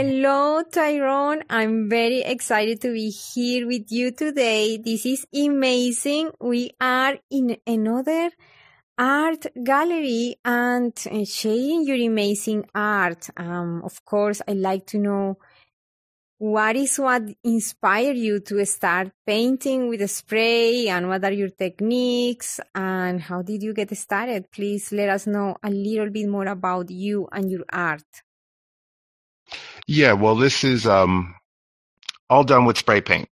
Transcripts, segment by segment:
Hello, Tyrone. I'm very excited to be here with you today. This is amazing. We are in another art gallery and sharing your amazing art. Um, of course, I'd like to know what is what inspired you to start painting with a spray and what are your techniques and how did you get started? Please let us know a little bit more about you and your art. Yeah, well, this is um, all done with spray paint.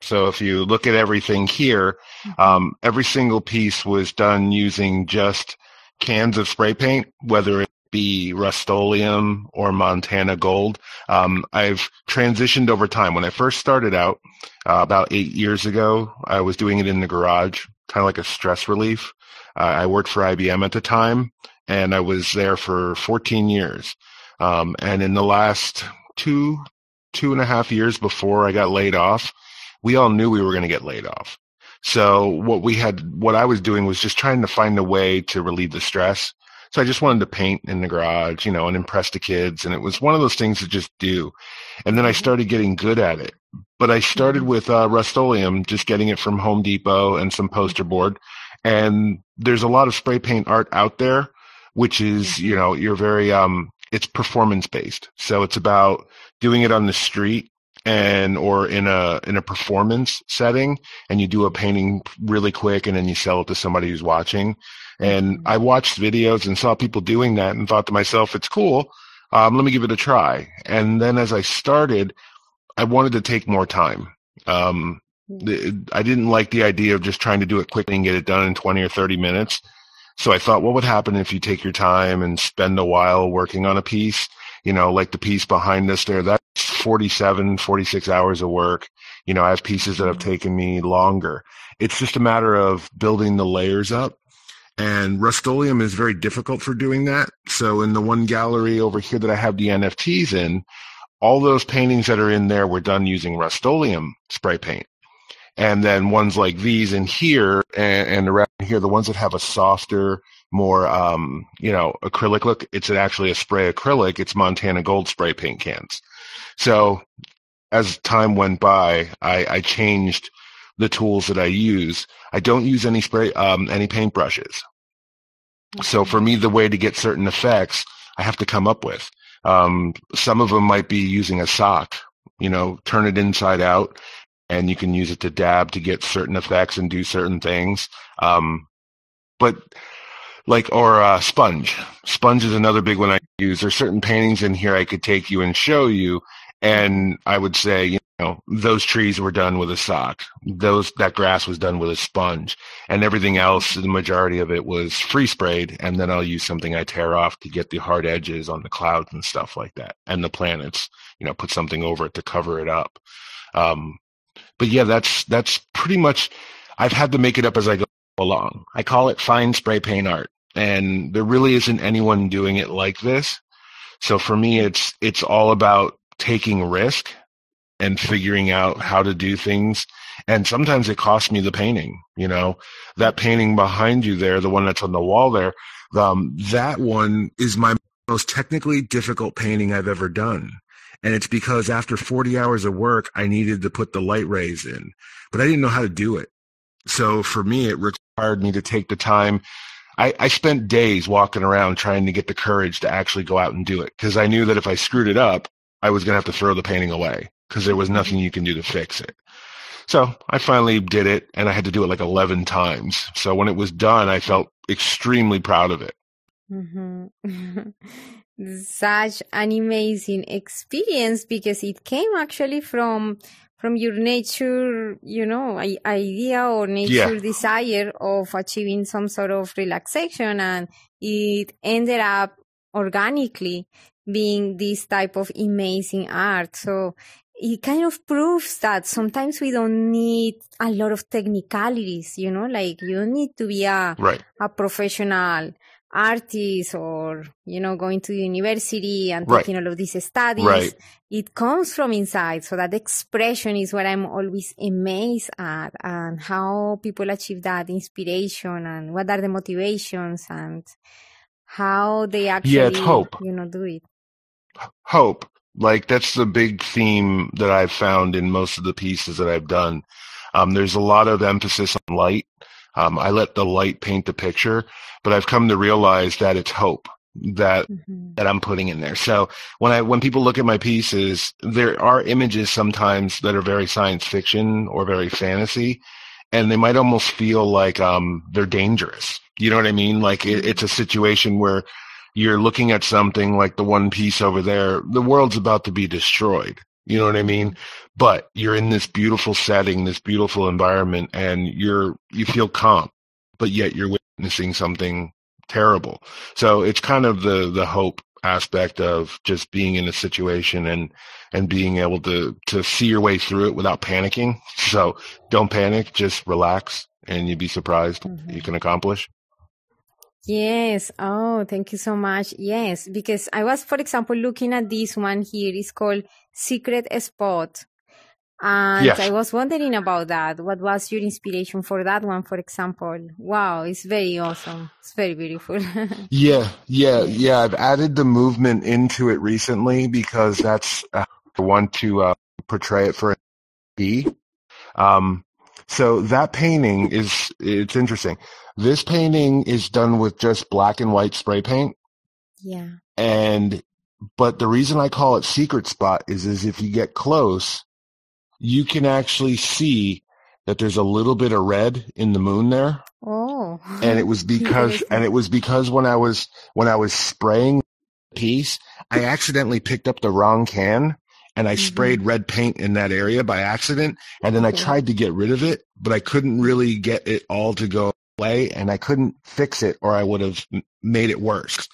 So if you look at everything here, mm-hmm. um, every single piece was done using just cans of spray paint, whether it be Rust-Oleum or Montana Gold. Um, I've transitioned over time. When I first started out uh, about eight years ago, I was doing it in the garage, kind of like a stress relief. Uh, I worked for IBM at the time, and I was there for 14 years. Um, and in the last two, two and a half years before I got laid off, we all knew we were going to get laid off. So what we had, what I was doing was just trying to find a way to relieve the stress. So I just wanted to paint in the garage, you know, and impress the kids. And it was one of those things to just do. And then I mm-hmm. started getting good at it. But I started mm-hmm. with uh, Rust-Oleum, just getting it from Home Depot and some poster board. And there's a lot of spray paint art out there, which is, you know, you're very, um, it's performance based. So it's about doing it on the street and or in a in a performance setting and you do a painting really quick and then you sell it to somebody who's watching and I watched videos and saw people doing that and thought to myself, it's cool. Um, let me give it a try. And then as I started, I wanted to take more time. Um, I didn't like the idea of just trying to do it quickly and get it done in 20 or 30 minutes. So I thought, what would happen if you take your time and spend a while working on a piece? You know, like the piece behind us there, that's 47, 46 hours of work. You know, I have pieces that have mm-hmm. taken me longer. It's just a matter of building the layers up and Rust-Oleum is very difficult for doing that. So in the one gallery over here that I have the NFTs in, all those paintings that are in there were done using Rust-Oleum spray paint. And then ones like these in here and, and around here, the ones that have a softer, more, um, you know, acrylic look, it's actually a spray acrylic. It's Montana Gold spray paint cans. So as time went by, I, I changed the tools that I use. I don't use any spray, um, any paintbrushes. So for me, the way to get certain effects, I have to come up with. Um, some of them might be using a sock, you know, turn it inside out and you can use it to dab to get certain effects and do certain things. Um, but like, or a sponge. Sponge is another big one I use. There's certain paintings in here I could take you and show you. And I would say, you know, those trees were done with a sock. Those, that grass was done with a sponge and everything else, the majority of it was free sprayed. And then I'll use something I tear off to get the hard edges on the clouds and stuff like that. And the planets, you know, put something over it to cover it up. Um, but yeah, that's, that's pretty much, I've had to make it up as I go along. I call it fine spray paint art and there really isn't anyone doing it like this. So for me, it's, it's all about taking risk and figuring out how to do things. And sometimes it costs me the painting, you know, that painting behind you there, the one that's on the wall there, um, that one is my most technically difficult painting I've ever done. And it's because after 40 hours of work, I needed to put the light rays in, but I didn't know how to do it. So for me, it required me to take the time. I, I spent days walking around trying to get the courage to actually go out and do it because I knew that if I screwed it up, I was going to have to throw the painting away because there was nothing you can do to fix it. So I finally did it and I had to do it like 11 times. So when it was done, I felt extremely proud of it. Mm-hmm. Such an amazing experience because it came actually from from your nature, you know, idea or nature yeah. desire of achieving some sort of relaxation and it ended up organically being this type of amazing art. So it kind of proves that sometimes we don't need a lot of technicalities, you know, like you don't need to be a, right. a professional artist or, you know, going to university and taking all of these studies. Right. It comes from inside. So that expression is what I'm always amazed at and how people achieve that inspiration and what are the motivations and how they actually, yeah, it's hope. you know, do it hope Like that's the big theme that I've found in most of the pieces that I've done. Um, there's a lot of emphasis on light. Um, I let the light paint the picture, but I've come to realize that it's hope that mm-hmm. that I'm putting in there. So when I when people look at my pieces, there are images sometimes that are very science fiction or very fantasy, and they might almost feel like um, they're dangerous. You know what I mean? Like it, it's a situation where you're looking at something like the one piece over there. The world's about to be destroyed. You know what I mean? But you're in this beautiful setting, this beautiful environment, and you're you feel calm, but yet you're witnessing something terrible. So it's kind of the the hope aspect of just being in a situation and and being able to to see your way through it without panicking. So don't panic, just relax and you'd be surprised mm-hmm. you can accomplish. Yes. Oh, thank you so much. Yes, because I was, for example, looking at this one here. It's called Secret Spot. And yes. I was wondering about that. What was your inspiration for that one, for example? Wow, it's very awesome. It's very beautiful. yeah, yeah, yeah. I've added the movement into it recently because that's uh, I want to uh, portray it for a B. Um, so that painting is it's interesting. This painting is done with just black and white spray paint. Yeah. And but the reason I call it secret spot is is if you get close you can actually see that there's a little bit of red in the moon there. Oh. And it was because and it was because when I was when I was spraying the piece, I accidentally picked up the wrong can and I mm-hmm. sprayed red paint in that area by accident and then I tried to get rid of it, but I couldn't really get it all to go away and I couldn't fix it or I would have made it worse.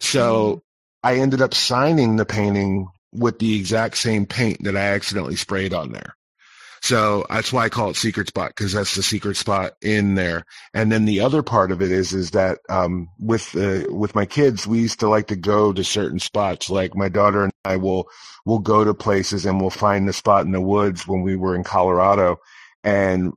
So mm-hmm. I ended up signing the painting with the exact same paint that I accidentally sprayed on there. So that's why I call it secret spot because that's the secret spot in there. And then the other part of it is, is that, um, with, uh, with my kids, we used to like to go to certain spots. Like my daughter and I will, will go to places and we'll find the spot in the woods when we were in Colorado and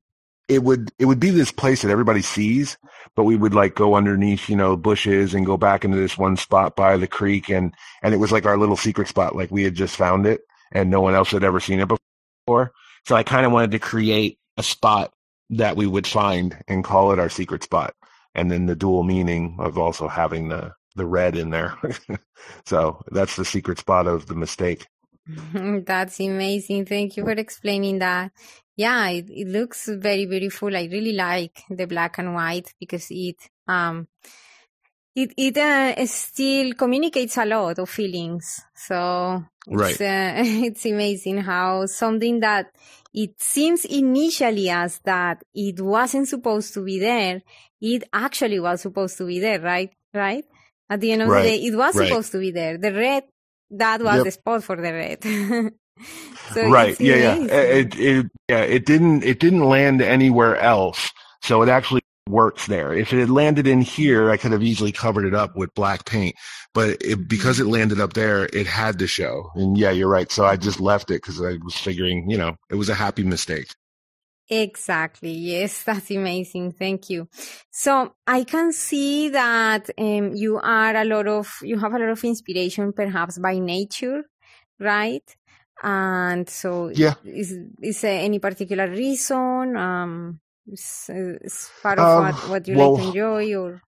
it would it would be this place that everybody sees, but we would like go underneath, you know, bushes and go back into this one spot by the creek and and it was like our little secret spot, like we had just found it and no one else had ever seen it before. So I kind of wanted to create a spot that we would find and call it our secret spot. And then the dual meaning of also having the the red in there. so that's the secret spot of the mistake. That's amazing. Thank you for explaining that yeah, it, it looks very beautiful. I really like the black and white because it um it it uh, still communicates a lot of feelings. So it's, right. uh, it's amazing how something that it seems initially as that it wasn't supposed to be there, it actually was supposed to be there, right? Right? At the end of right. the day, it was right. supposed to be there. The red, that was yep. the spot for the red. So right. Yeah. Yeah. It, it, yeah. It didn't, it didn't land anywhere else. So it actually works there. If it had landed in here, I could have easily covered it up with black paint, but it, because it landed up there, it had to show. And yeah, you're right. So I just left it because I was figuring, you know, it was a happy mistake. Exactly. Yes, that's amazing. Thank you. So I can see that um, you are a lot of, you have a lot of inspiration perhaps by nature, right? And so, yeah, is is there any particular reason? Um, is part of um, what, what you well, like to enjoy, or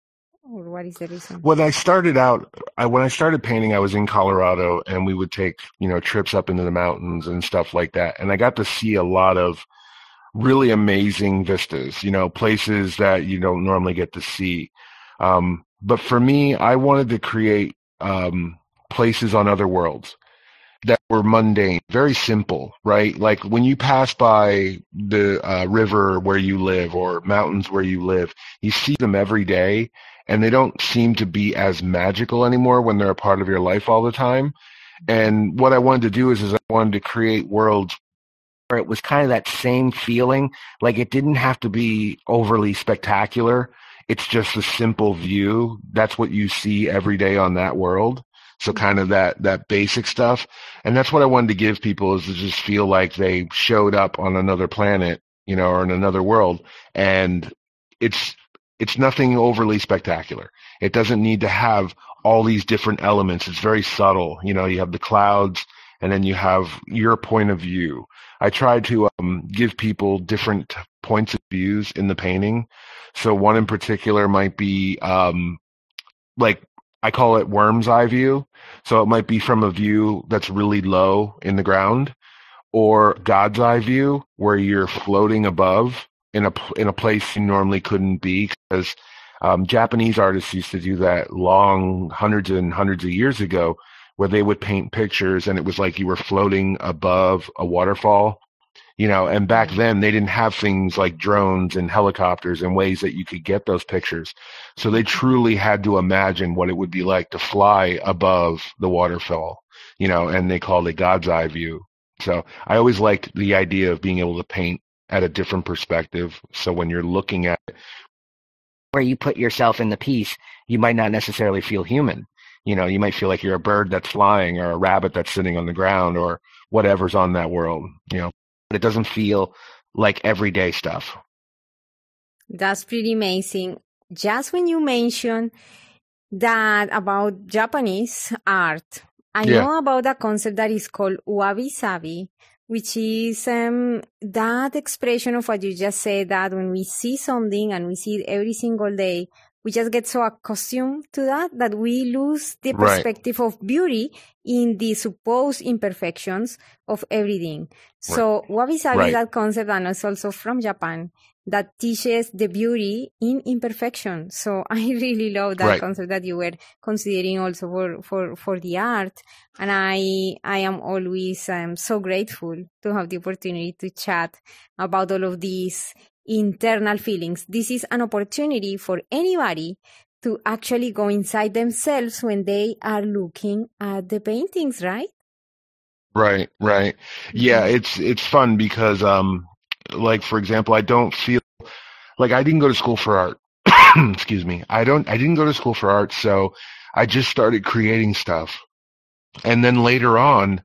or what is the reason? When I started out, I, when I started painting, I was in Colorado, and we would take you know trips up into the mountains and stuff like that, and I got to see a lot of really amazing vistas, you know, places that you don't normally get to see. Um, but for me, I wanted to create um, places on other worlds that were mundane, very simple, right? Like when you pass by the uh, river where you live or mountains where you live, you see them every day and they don't seem to be as magical anymore when they're a part of your life all the time. And what I wanted to do is, is I wanted to create worlds where it was kind of that same feeling. Like it didn't have to be overly spectacular. It's just a simple view. That's what you see every day on that world. So kind of that, that basic stuff. And that's what I wanted to give people is to just feel like they showed up on another planet, you know, or in another world. And it's, it's nothing overly spectacular. It doesn't need to have all these different elements. It's very subtle. You know, you have the clouds and then you have your point of view. I try to um, give people different points of views in the painting. So one in particular might be um, like I call it worm's eye view. So it might be from a view that's really low in the ground, or God's eye view where you're floating above in a in a place you normally couldn't be because um, Japanese artists used to do that long hundreds and hundreds of years ago where they would paint pictures and it was like you were floating above a waterfall you know and back then they didn't have things like drones and helicopters and ways that you could get those pictures. So they truly had to imagine what it would be like to fly above the waterfall you know and they called it god's eye view. So i always liked the idea of being able to paint at a different perspective. So when you're looking at where you put yourself in the piece you might not necessarily feel human. You know, you might feel like you're a bird that's flying or a rabbit that's sitting on the ground or whatever's on that world, you know, but it doesn't feel like everyday stuff. That's pretty amazing. Just when you mentioned that about Japanese art, I yeah. know about a concept that is called wabi sabi, which is um, that expression of what you just said that when we see something and we see it every single day, we just get so accustomed to that that we lose the perspective right. of beauty in the supposed imperfections of everything. Right. So wabi sabi right. that concept and it's also from Japan that teaches the beauty in imperfection. So I really love that concept that you were considering also for, for, for the art. And I, I am always um, so grateful to have the opportunity to chat about all of these internal feelings. This is an opportunity for anybody to actually go inside themselves when they are looking at the paintings, right? Right, right. Yeah, mm-hmm. it's it's fun because um like for example, I don't feel like I didn't go to school for art. Excuse me. I don't I didn't go to school for art, so I just started creating stuff. And then later on,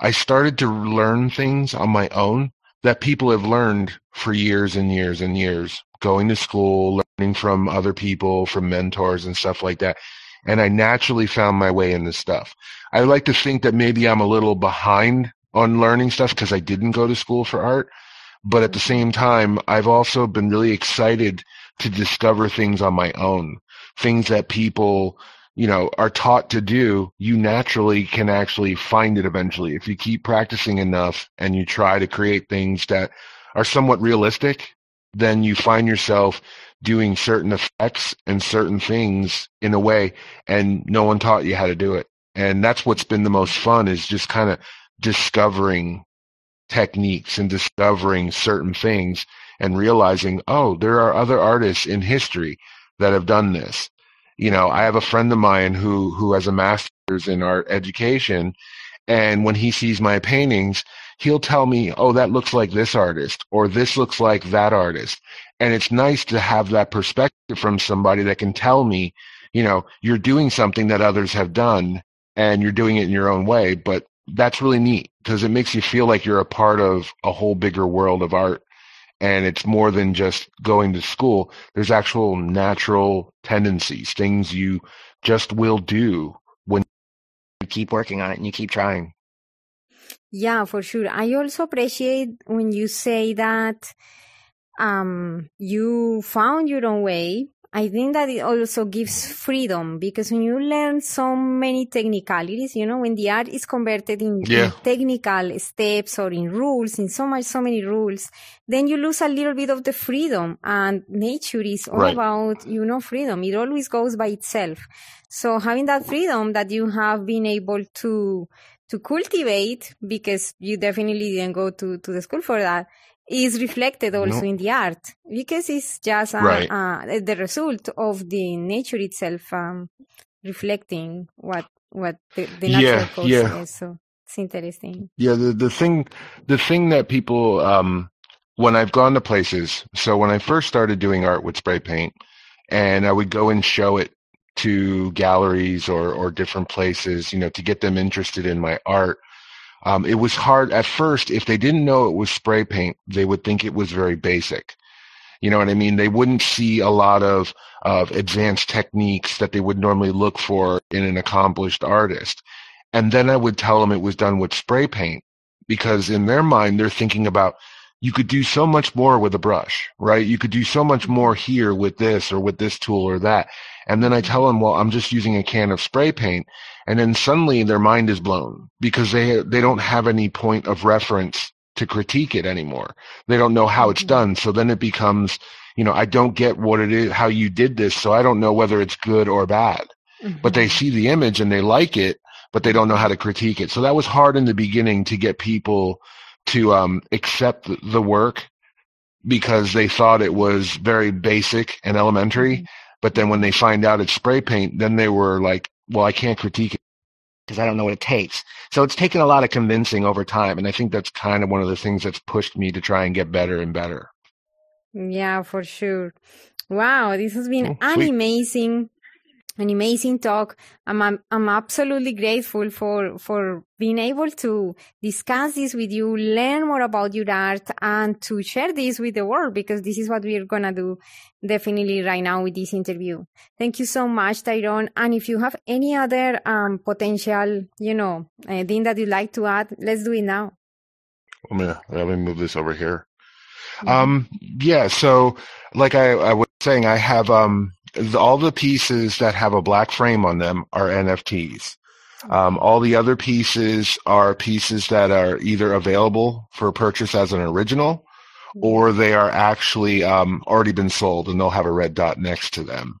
I started to learn things on my own that people have learned for years and years and years, going to school, learning from other people, from mentors and stuff like that. And I naturally found my way in this stuff. I like to think that maybe I'm a little behind on learning stuff because I didn't go to school for art. But at the mm-hmm. same time, I've also been really excited to discover things on my own, things that people you know, are taught to do, you naturally can actually find it eventually. If you keep practicing enough and you try to create things that are somewhat realistic, then you find yourself doing certain effects and certain things in a way and no one taught you how to do it. And that's what's been the most fun is just kind of discovering techniques and discovering certain things and realizing, oh, there are other artists in history that have done this you know, I have a friend of mine who who has a master's in art education, and when he sees my paintings, he'll tell me, "Oh, that looks like this artist," or "This looks like that artist." And it's nice to have that perspective from somebody that can tell me, you know, you're doing something that others have done, and you're doing it in your own way. But that's really neat because it makes you feel like you're a part of a whole bigger world of art and it's more than just going to school. There's actual natural tendencies, things you just will do when you keep working on it and you keep trying. Yeah, for sure. I also appreciate when you say that um, you found your own way I think that it also gives freedom because when you learn so many technicalities, you know, when the art is converted in, yeah. technical steps or in rules, in so much, so many rules, then you lose a little bit of the freedom. And nature is all right. about, you know, freedom. It always goes by itself. So having that freedom that you have been able to, to cultivate because you definitely didn't go to, to the school for that is reflected also in the art because it's just uh, right. uh, the result of the nature itself um, reflecting what what the, the natural yeah, cause yeah. is. So it's interesting. Yeah, the the thing the thing that people um, when I've gone to places, so when I first started doing art with spray paint, and I would go and show it to galleries or or different places, you know, to get them interested in my art um, it was hard at first. If they didn't know it was spray paint, they would think it was very basic. You know what I mean? They wouldn't see a lot of, of advanced techniques that they would normally look for in an accomplished artist. And then I would tell them it was done with spray paint because in their mind, they're thinking about you could do so much more with a brush, right? You could do so much more here with this or with this tool or that. And then I tell them, well, I'm just using a can of spray paint. And then suddenly their mind is blown because they, they don't have any point of reference to critique it anymore. They don't know how it's mm-hmm. done. So then it becomes, you know, I don't get what it is, how you did this. So I don't know whether it's good or bad, mm-hmm. but they see the image and they like it, but they don't know how to critique it. So that was hard in the beginning to get people to um, accept the work because they thought it was very basic and elementary. Mm-hmm. But then when they find out it's spray paint, then they were like, well, I can't critique it because I don't know what it takes. So it's taken a lot of convincing over time. And I think that's kind of one of the things that's pushed me to try and get better and better. Yeah, for sure. Wow, this has been oh, an amazing an amazing talk. I'm, I'm, I'm absolutely grateful for, for being able to discuss this with you, learn more about your art and to share this with the world because this is what we're going to do definitely right now with this interview. Thank you so much, Tyrone. And if you have any other, um, potential, you know, uh, thing that you'd like to add, let's do it now. Let me, let me move this over here. Mm-hmm. Um, yeah. So like I, I was saying, I have, um, all the pieces that have a black frame on them are NFTs. Um, all the other pieces are pieces that are either available for purchase as an original or they are actually um, already been sold and they'll have a red dot next to them.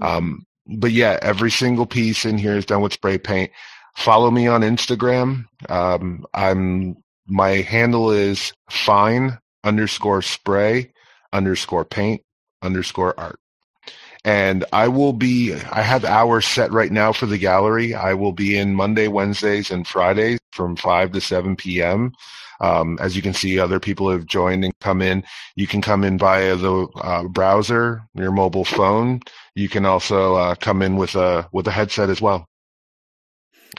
Um, but yeah, every single piece in here is done with spray paint. Follow me on Instagram. Um, I'm my handle is fine underscore spray underscore paint underscore art and I will be, I have hours set right now for the gallery. I will be in Monday, Wednesdays, and Fridays from 5 to 7 p.m. Um, as you can see, other people have joined and come in. You can come in via the uh, browser, your mobile phone. You can also uh, come in with a with a headset as well,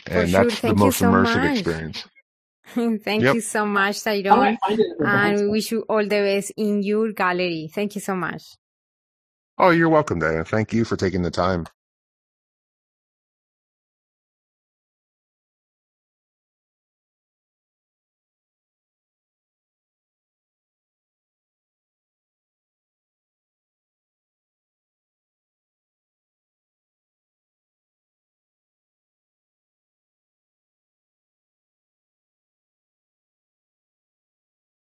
and sure. that's Thank the most so immersive much. experience. Thank yep. you so much, Tyrone, and we wish you all the best in your gallery. Thank you so much. Oh, you're welcome, Diana. Thank you for taking the time.